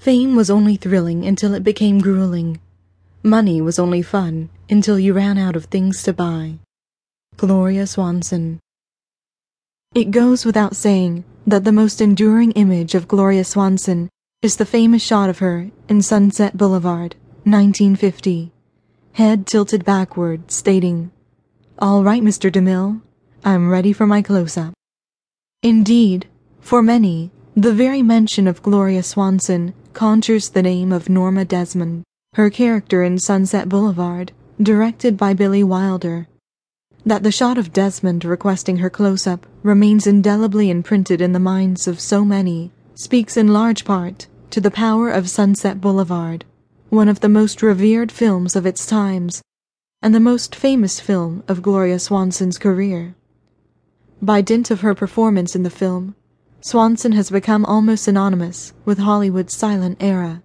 Fame was only thrilling until it became grueling. Money was only fun until you ran out of things to buy. Gloria Swanson It goes without saying that the most enduring image of Gloria Swanson is the famous shot of her in Sunset Boulevard, 1950, head tilted backward, stating, All right, Mr. DeMille, I'm ready for my close-up. Indeed, for many, the very mention of Gloria Swanson conjures the name of Norma Desmond, her character in Sunset Boulevard, directed by Billy Wilder. That the shot of Desmond requesting her close-up remains indelibly imprinted in the minds of so many speaks in large part to the power of Sunset Boulevard, one of the most revered films of its times, and the most famous film of Gloria Swanson's career. By dint of her performance in the film, Swanson has become almost synonymous with Hollywood's silent era.